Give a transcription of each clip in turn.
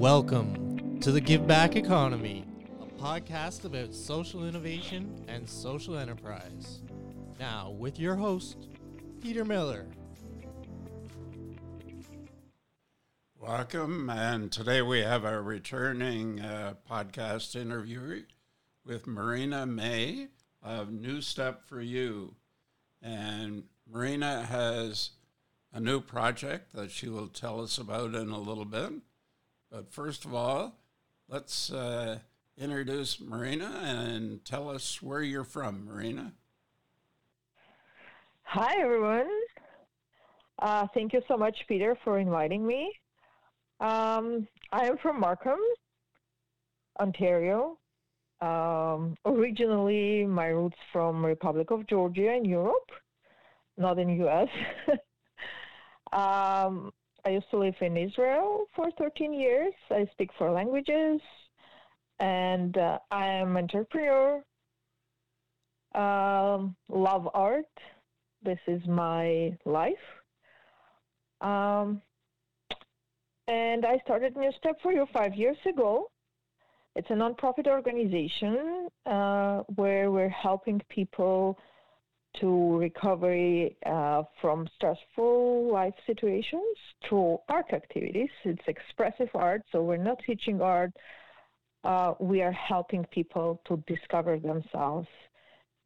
Welcome to the Give Back Economy, a podcast about social innovation and social enterprise. Now, with your host, Peter Miller. Welcome, and today we have a returning uh, podcast interview with Marina Mais of New Step for You. And Marina has a new project that she will tell us about in a little bit. But first of all, let's uh, introduce Marina and tell us where you're from, Marina. Hi, everyone. Uh, thank you so much, Peter, for inviting me. Um, I am from Markham, Ontario. Um, originally, my roots from Republic of Georgia in Europe, not in U.S. um, I used to live in Israel for 13 years. I speak four languages, and uh, I am entrepreneur. Um, love art. This is my life. Um, and I started New Step for You five years ago. It's a nonprofit organization uh, where we're helping people to recovery uh, from stressful life situations through art activities. It's expressive art, so we're not teaching art. Uh, we are helping people to discover themselves,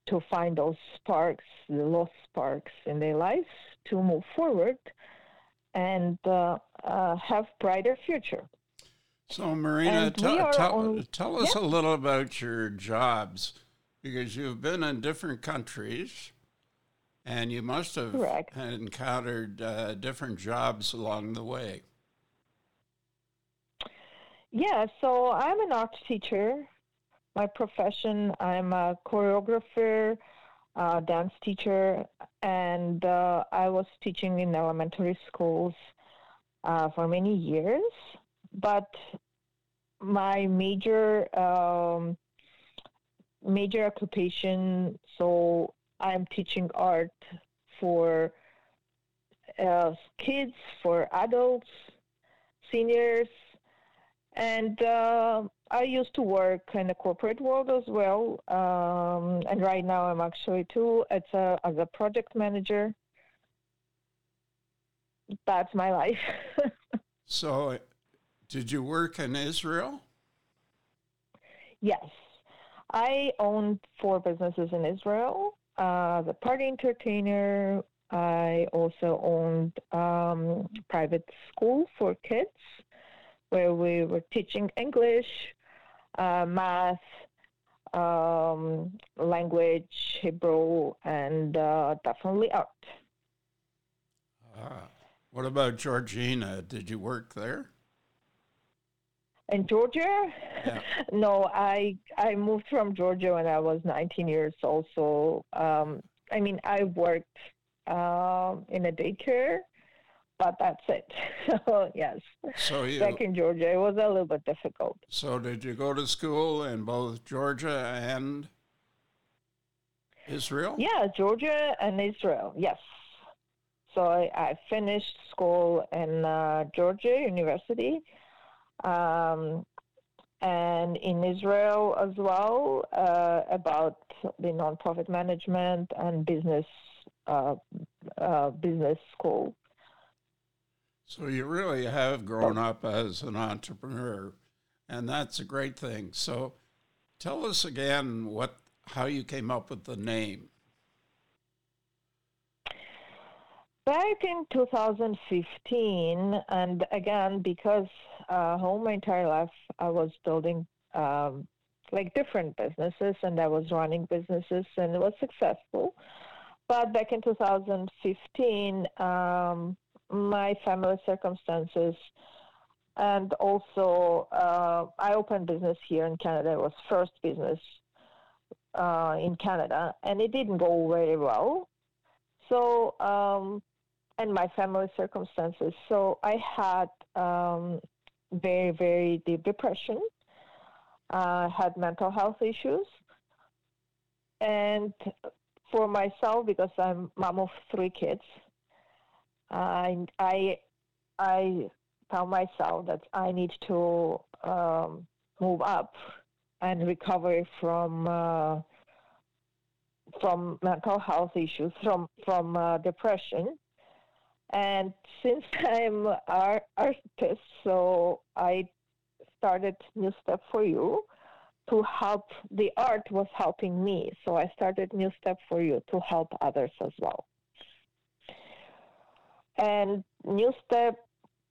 to find those sparks, the lost sparks in their lives, to move forward and uh, uh have brighter future. So, Marina, t- tell, on, tell us yeah. a little about your jobs because you've been in different countries and you must have Correct. encountered uh, different jobs along the way. Yeah, so I'm an art teacher. My profession, I'm a choreographer, uh, dance teacher, and uh, I was teaching in elementary schools uh, for many years. But my major um, major occupation, so I'm teaching art for uh, kids, for adults, seniors, and uh, I used to work in the corporate world as well. Um, and right now, I'm actually too as a as a project manager. That's my life. so, did you work in Israel? Yes, I own four businesses in Israel uh, the party entertainer. I also owned um, private school for kids where we were teaching English, uh, math, um, language, Hebrew, and uh, definitely art. Ah. What about Georgina? Did you work there? In Georgia? Yeah. no, I I moved from Georgia when I was 19 years old. So um, I mean, I worked uh, in a daycare, but that's it. so yes, so you, back in Georgia, it was a little bit difficult. So did you go to school in both Georgia and Israel? Yeah, Georgia and Israel. Yes. So I, I finished school in uh, Georgia University um, and in Israel as well uh, about the nonprofit management and business uh, uh, business school. So you really have grown up as an entrepreneur, and that's a great thing. So tell us again what how you came up with the name. Back in 2015, and again, because uh, all my entire life I was building um, like different businesses and I was running businesses and it was successful. But back in 2015, um, my family circumstances and also uh, I opened business here in Canada. It was first business uh, in Canada, and it didn't go very well. So um, and my family circumstances. So I had um, very, very deep depression, uh, had mental health issues. And for myself, because I'm mom of three kids, I, I, I tell myself that I need to um, move up and recover from uh, from mental health issues, from from uh, depression. And since I'm an artist, so I started New Step for You to help. The art was helping me, so I started New Step for You to help others as well. And New Step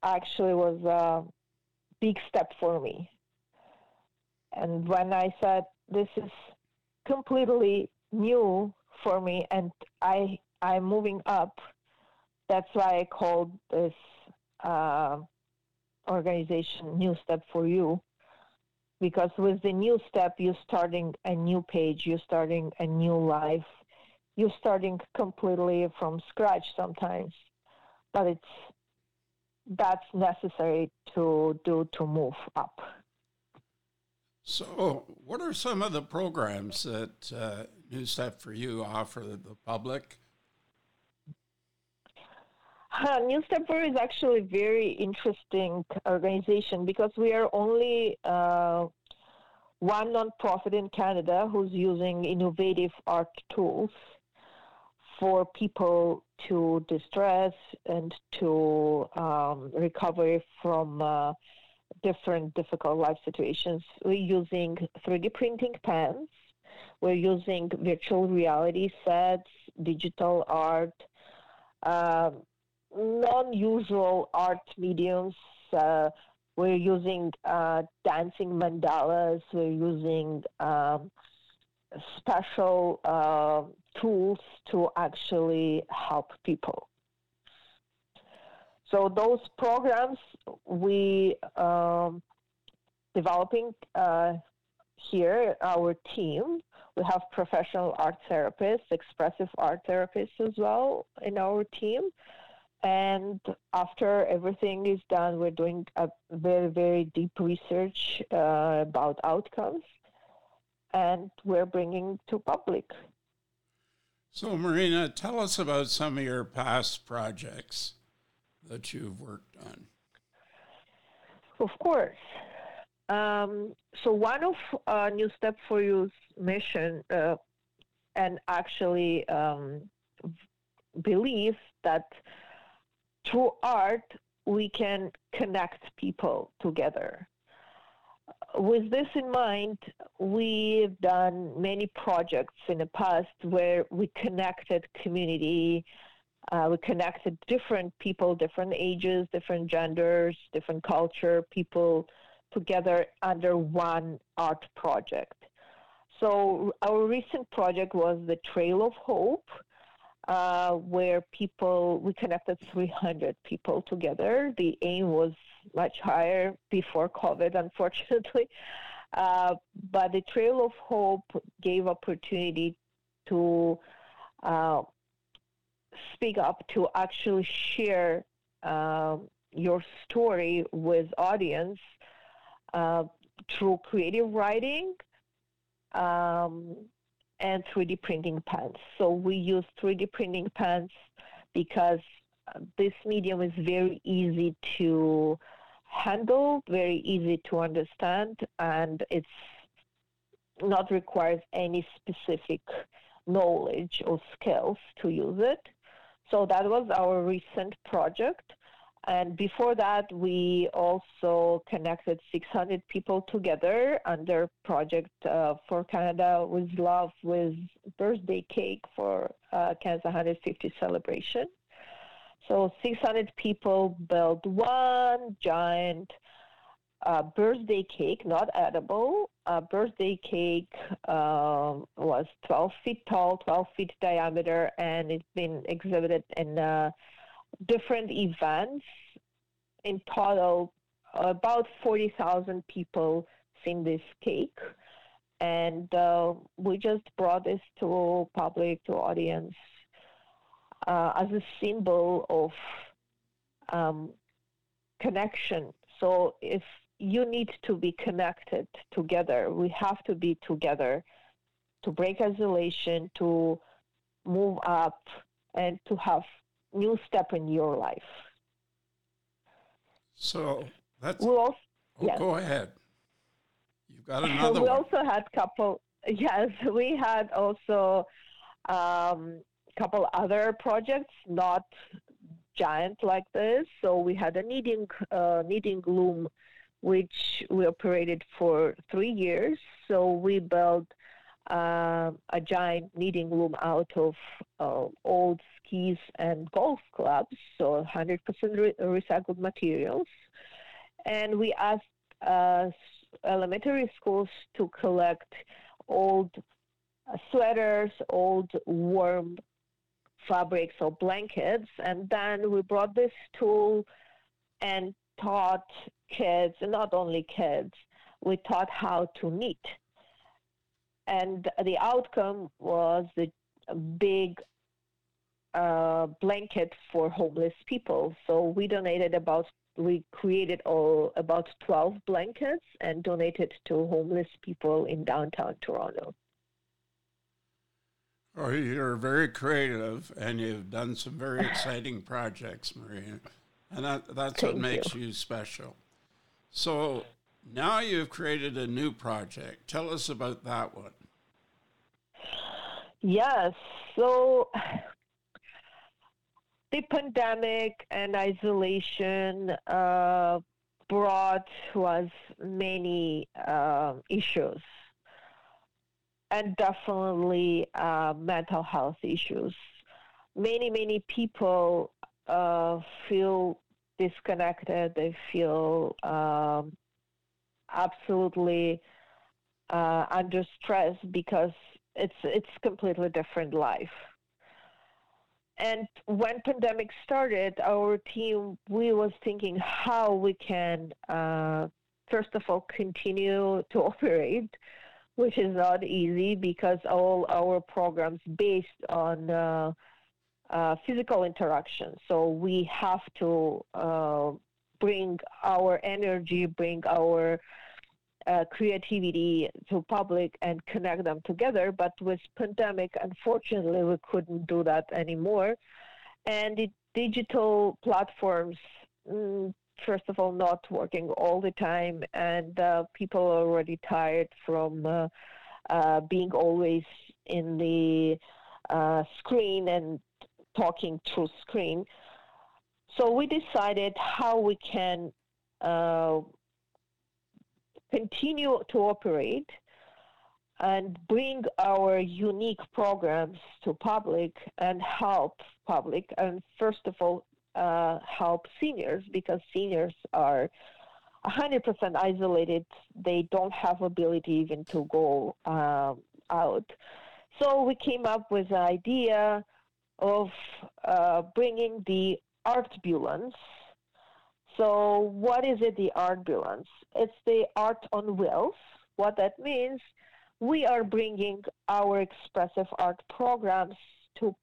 actually was a big step for me. And when I said this is completely new for me and I I'm moving up, that's why I called this uh, organization New Step for You. Because with the new step, you're starting a new page, you're starting a new life, you're starting completely from scratch sometimes, but it's that's necessary to do to move up. So, what are some of the programs that uh, New Step for You offer the public? Uh, New Step for is actually a very interesting organization because we are only uh, one nonprofit in Canada who's using innovative art tools for people to distress and to um, recover from uh, different difficult life situations. We're using 3D printing pens, we're using virtual reality sets, digital art, uh, non usual art mediums. Uh, we're using uh, dancing mandalas, we're using um, special uh, tools to actually help people. So those programs we um, developing uh, here, our team. We have professional art therapists, expressive art therapists as well in our team. And after everything is done, we're doing a very, very deep research uh, about outcomes, and we're bringing to public. So, Marina, tell us about some of your past projects that you've worked on. Of course. Um, so, one of uh, New Step for You's mission, uh, and actually um, believe that through art we can connect people together with this in mind, we've done many projects in the past where we connected community, uh, we connected different people, different ages, different genders, different culture, people together under one art project. So our recent project was the Trail of Hope, uh, where people we connected 300 people together. The aim was much higher before COVID, unfortunately, uh, but the Trail of Hope gave opportunity to uh, speak up, to actually share um, your story with audience uh, through creative writing. Um, and 3D printing pens. So we use 3D printing pens because uh, this medium is very easy to handle, very easy to understand, and it's not requires any specific knowledge or skills to use it. So that was our recent project. And before that, we also connected 600 people together under Project uh, for Canada with Love with birthday cake for uh, Canada's 150 celebration. So 600 people built one giant uh, birthday cake, not edible. A birthday cake um, was 12 feet tall, 12 feet diameter, and it's been exhibited in uh, different events. In total, about 40,000 people seen this cake. And uh, we just brought this to public, to audience, uh, as a symbol of um, connection. So if you need to be connected together, we have to be together to break isolation, to move up, and to have new step in your life. So that's. We oh, yes. go ahead. You've got another we one. also had couple. Yes, we had also um, couple other projects, not giant like this. So we had a knitting uh, knitting loom, which we operated for three years. So we built uh, a giant knitting loom out of uh, old skis and golf clubs, so 100% re- recycled materials. And we asked uh, elementary schools to collect old uh, sweaters, old warm fabrics or blankets, and then we brought this tool and taught kids, not only kids, we taught how to knit. And the outcome was the big uh, blanket for homeless people. So we donated about we created all about 12 blankets and donated to homeless people in downtown Toronto. Oh, you're very creative, and you've done some very exciting projects, Maria, and that, that's what Thank makes you. special. So now you've created a new project. Tell us about that one. Yes. So the pandemic and isolation uh, brought was many uh, issues and definitely uh, mental health issues. Many, many people uh, feel disconnected. They feel um, absolutely uh, under stress because it's it's completely different life. And when pandemic started, our team we was thinking how we can uh, first of all continue to operate which is not easy because all our programs based on uh, uh, physical interaction. So we have to uh, bring our energy, bring our uh, creativity to public and connect them together. But with pandemic, unfortunately, we couldn't do that anymore. And the digital platforms mm, first of all not working all the time and uh, people are already tired from uh, uh, being always in the uh, screen and talking through screen so we decided how we can uh, continue to operate and bring our unique programs to public and help public and first of all uh, help seniors because seniors are 100% isolated. They don't have ability even to go um, out. So we came up with the idea of uh, bringing the art ambulance. So what is it, the art ambulance? It's the art on wheels. What that means, we are bringing our expressive art programs to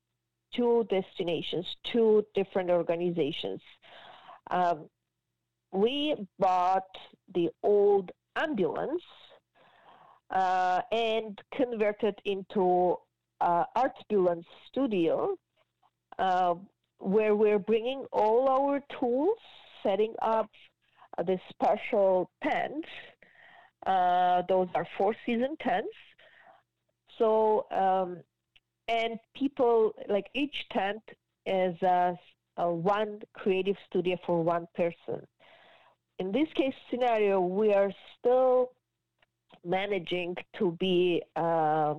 two destinations, two different organizations. Um, we bought the old ambulance uh, and converted into uh, Art Ambulance Studio, uh, where we're bringing all our tools, setting up the special tents. Uh, those are four season tents. So um, and people like each tent is a, a, one creative studio for one person. In this case scenario, we are still managing to be uh,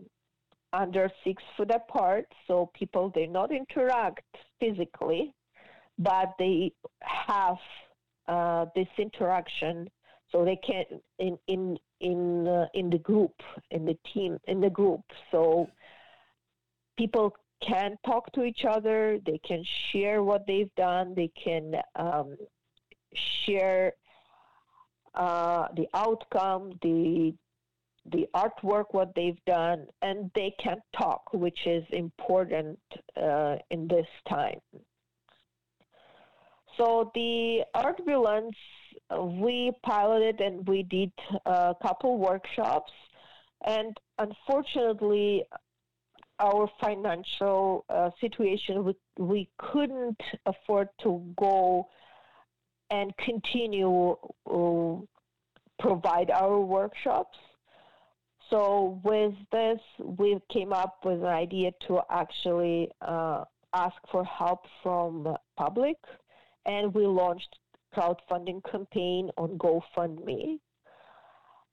under six foot apart, so people they not interact physically, but they have uh, this interaction, so they can in in in uh, in the group, in the team, in the group. So people can talk to each other, they can share what they've done, they can um, share uh, the outcome, the the artwork, what they've done, and they can talk, which is important uh, in this time. So the ambulance, uh, we piloted and we did a couple workshops, and unfortunately, our financial uh, situation, we, we couldn't afford to go and continue uh, provide our workshops. So with this, we came up with an idea to actually uh, ask for help from the public, and we launched crowdfunding campaign on GoFundMe.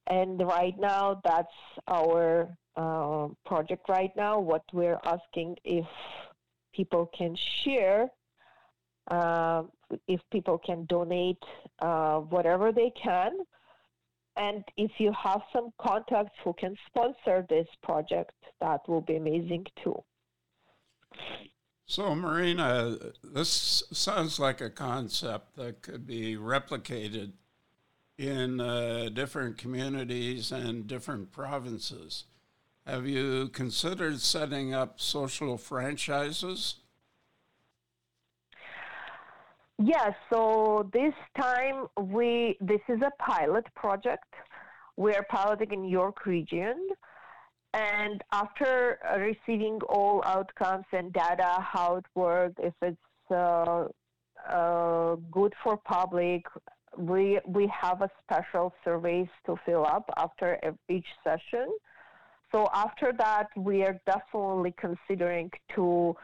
And right now, that's our uh, project right now. What we're asking if people can share, uh, if people can donate uh, whatever they can. And if you have some contacts who can sponsor this project, that will be amazing too. So, Marina, this sounds like a concept that could be replicated in uh, different communities and different provinces. Have you considered setting up social franchises? Yes, so this time we this is a pilot project. We're piloting in York region and after receiving all outcomes and data, how it worked, if it's uh, uh, good for public, we we have a special surveys to fill up after each session. So after that, we are definitely considering to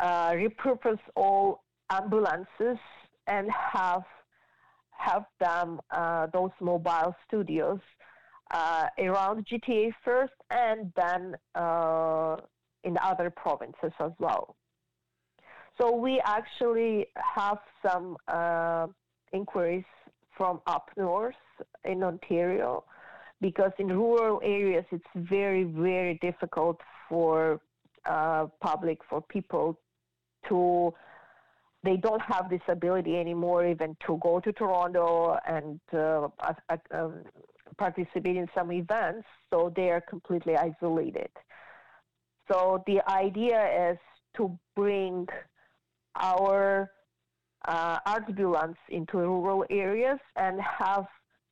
uh, repurpose all ambulances and have have them uh, those mobile studios uh, around GTA first and then uh, in other provinces as well. So we actually have some uh, inquiries from up north in Ontario because in rural areas it's very, very difficult for uh, public, for people to they don't have this ability anymore even to go to Toronto and uh, um, participate in some events, so they are completely isolated. So the idea is to bring our uh, ambulance into rural areas and have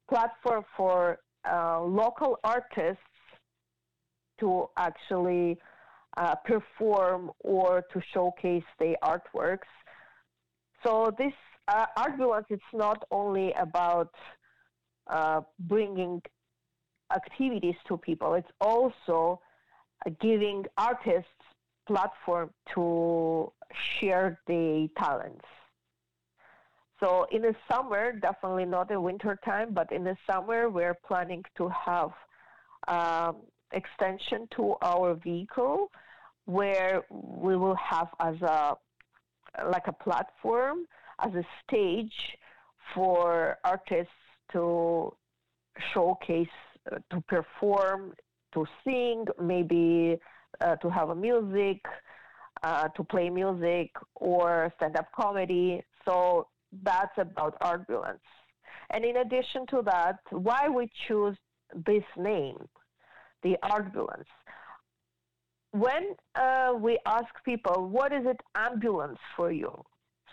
platform for uh, local artists to actually uh, perform or to showcase their artworks. So this uh, ambulance, it's not only about uh, bringing activities to people. It's also uh, giving artists platform to share their talents. So in the summer, definitely not in winter time, but in the summer, we're planning to have um, extension to our vehicle where we will have as a like a platform as a stage for artists to showcase, uh, to perform, to sing, maybe uh, to have a music, uh, to play music or stand-up comedy. So that's about ambulance. And in addition to that, why we choose this name, the ambulance? When uh, we ask people, what is it ambulance for you?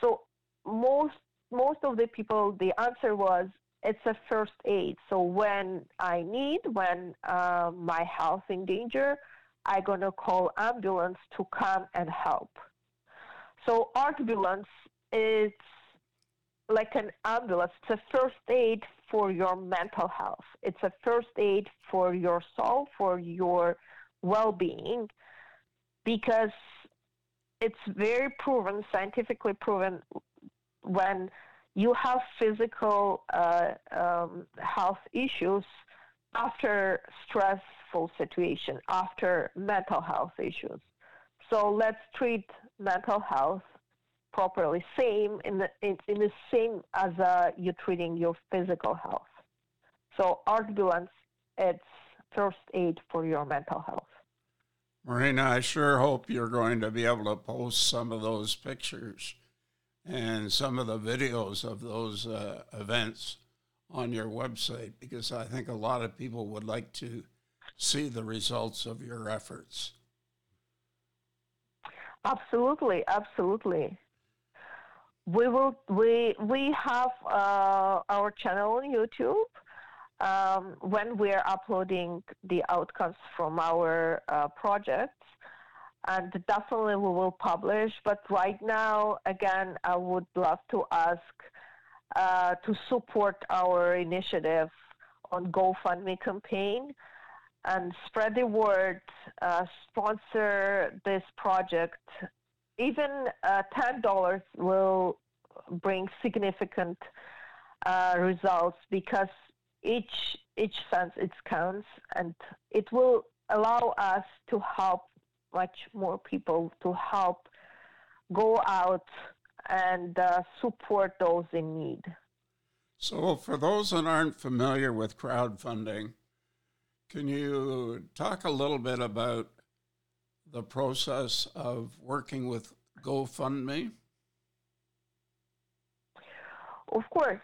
So most most of the people, the answer was it's a first aid. So when I need, when uh, my health in danger, I'm gonna call ambulance to come and help. So ambulance is like an ambulance. It's a first aid for your mental health. It's a first aid for your soul, for your well-being, because it's very proven, scientifically proven, when you have physical uh, um, health issues after stressful situation, after mental health issues. So let's treat mental health properly, same in the in, in the same as uh, you're treating your physical health. So ambulance, it's first aid for your mental health. Marina, I sure hope you're going to be able to post some of those pictures and some of the videos of those uh, events on your website because I think a lot of people would like to see the results of your efforts. Absolutely, absolutely. We will. We we have uh, our channel on YouTube. Um, when we're uploading the outcomes from our uh, projects, and definitely we will publish. But right now, again, I would love to ask uh, to support our initiative on GoFundMe campaign and spread the word, uh, sponsor this project. Even uh, $10 will bring significant uh, results because each each cent it counts and it will allow us to help much more people to help go out and uh, support those in need. So, for those that aren't familiar with crowdfunding, can you talk a little bit about the process of working with GoFundMe? Of course.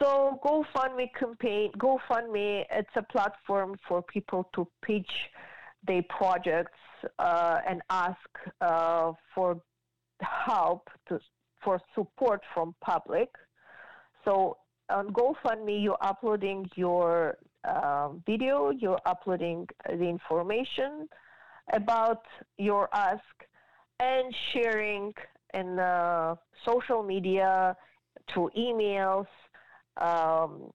So GoFundMe campaign, GoFundMe, it's a platform for people to pitch their projects uh, and ask uh, for help to, for support from public. So on GoFundMe, you're uploading your uh, video, you're uploading the information about your ask, and sharing in uh, social media, through emails, um,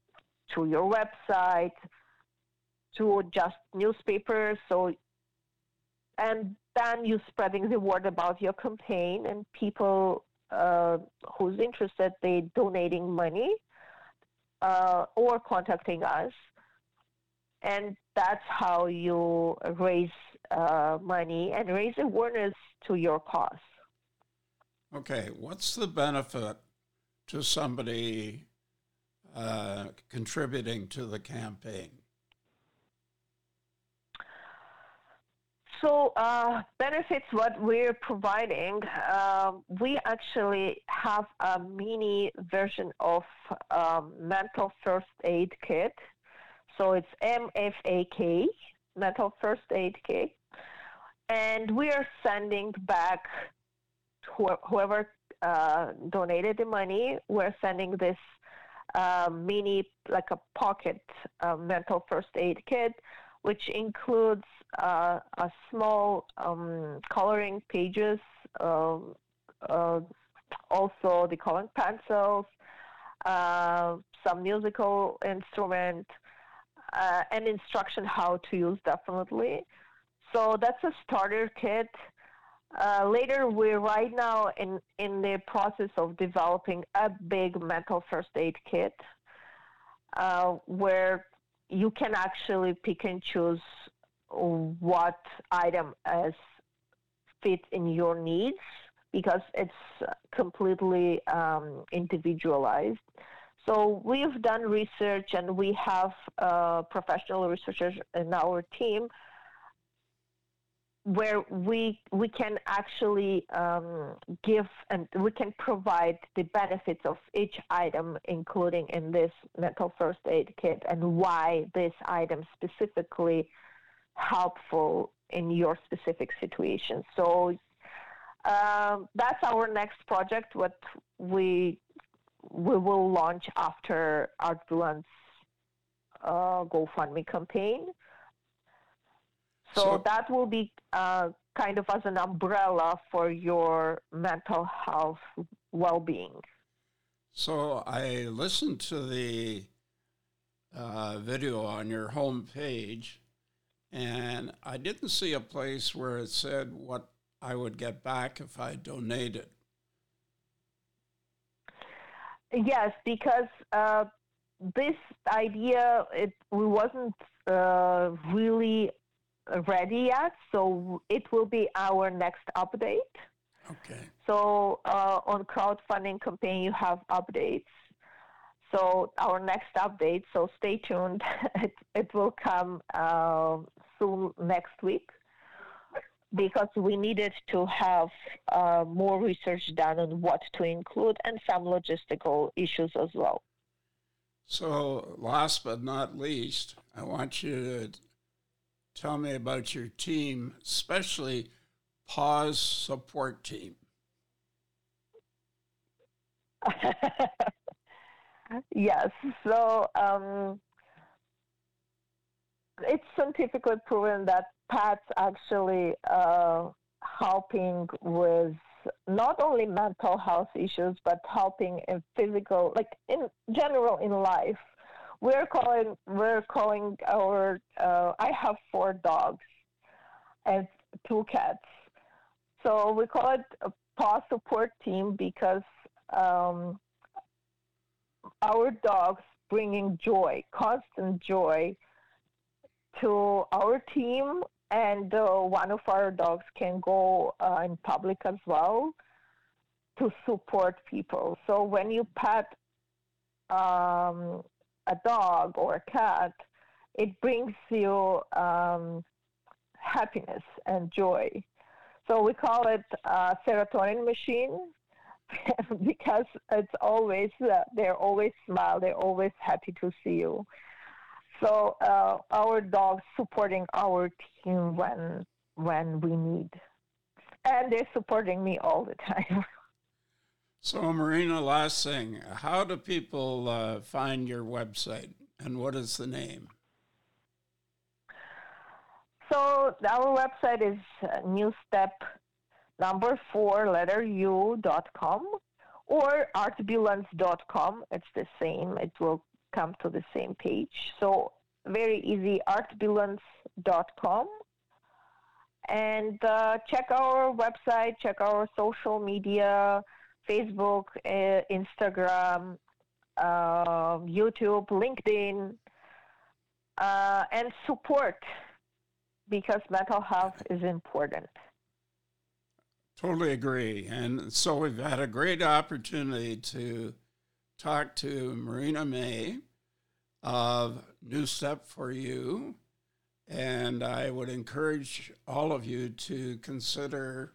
to your website, to just newspapers. So, and then you're spreading the word about your campaign, and people uh, who's interested, they donating money uh, or contacting us, and that's how you raise uh, money and raise awareness to your cause. Okay, what's the benefit to somebody uh, contributing to the campaign? So uh, benefits what we're providing. Uh, we actually have a mini version of um, mental first aid kit. So it's MFAK, mental first aid kit, and we are sending back whoever uh, donated the money. We're sending this uh, mini, like a pocket uh, mental first aid kit, which includes uh, a small um, coloring pages, um, uh, also the coloring pencils, uh, some musical instrument, and instruction how to use definitely. So that's a starter kit. Uh, later, we're right now in, in the process of developing a big mental first aid kit uh, where you can actually pick and choose what item is fit in your needs because it's completely um, individualized. So we've done research and we have uh, professional researchers in our team where we we can actually um, give and we can provide the benefits of each item, including in this mental first aid kit, and why this item specifically helpful in your specific situation. So um, that's our next project. What we we will launch after Art Blunt's uh, GoFundMe campaign. So, so that will be uh, kind of as an umbrella for your mental health well being. So I listened to the uh, video on your homepage, and I didn't see a place where it said what I would get back if I donated. Yes, because uh, this idea it wasn't uh, really ready yet, so it will be our next update. Okay. So uh, on crowdfunding campaign, you have updates. So our next update. So stay tuned. it, it will come uh, soon next week because we needed to have uh, more research done on what to include and some logistical issues as well. So, last but not least, I want you to tell me about your team, especially Paws support team. yes. So um, it's scientifically proven that pets actually uh, helping with not only mental health issues, but helping in physical, like in general in life. We're calling we're calling our. Uh, I have four dogs and two cats, so we call it a paw support team because um, our dogs bringing joy, constant joy to our team and uh, one of our dogs can go uh, in public as well to support people. So when you pet um, a dog or a cat, it brings you um, happiness and joy. So we call it a serotonin machine because it's always uh, they're always smile, they're always happy to see you. So uh, our dogs supporting our team when when we need, and they're supporting me all the time. So, Marina, last thing, how do people uh, find your website, and what is the name? So our website is new step number four letter dot com or artbulance.com. It's the same. It will come to the same page. So very easy, artbulance.com. And uh, check our website, check our social media, Facebook, uh, Instagram, uh, YouTube, LinkedIn, uh, and support because mental health is important. Totally agree. And so we've had a great opportunity to talk to Marina Mais of New Step for You. And I would encourage all of you to consider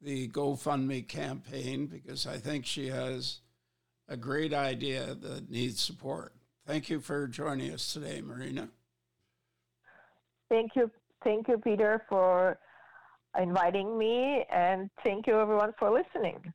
the GoFundMe campaign because I think she has a great idea that needs support. Thank you for joining us today, Marina. Thank you. Thank you, Peter, for inviting me, and thank you, everyone, for listening.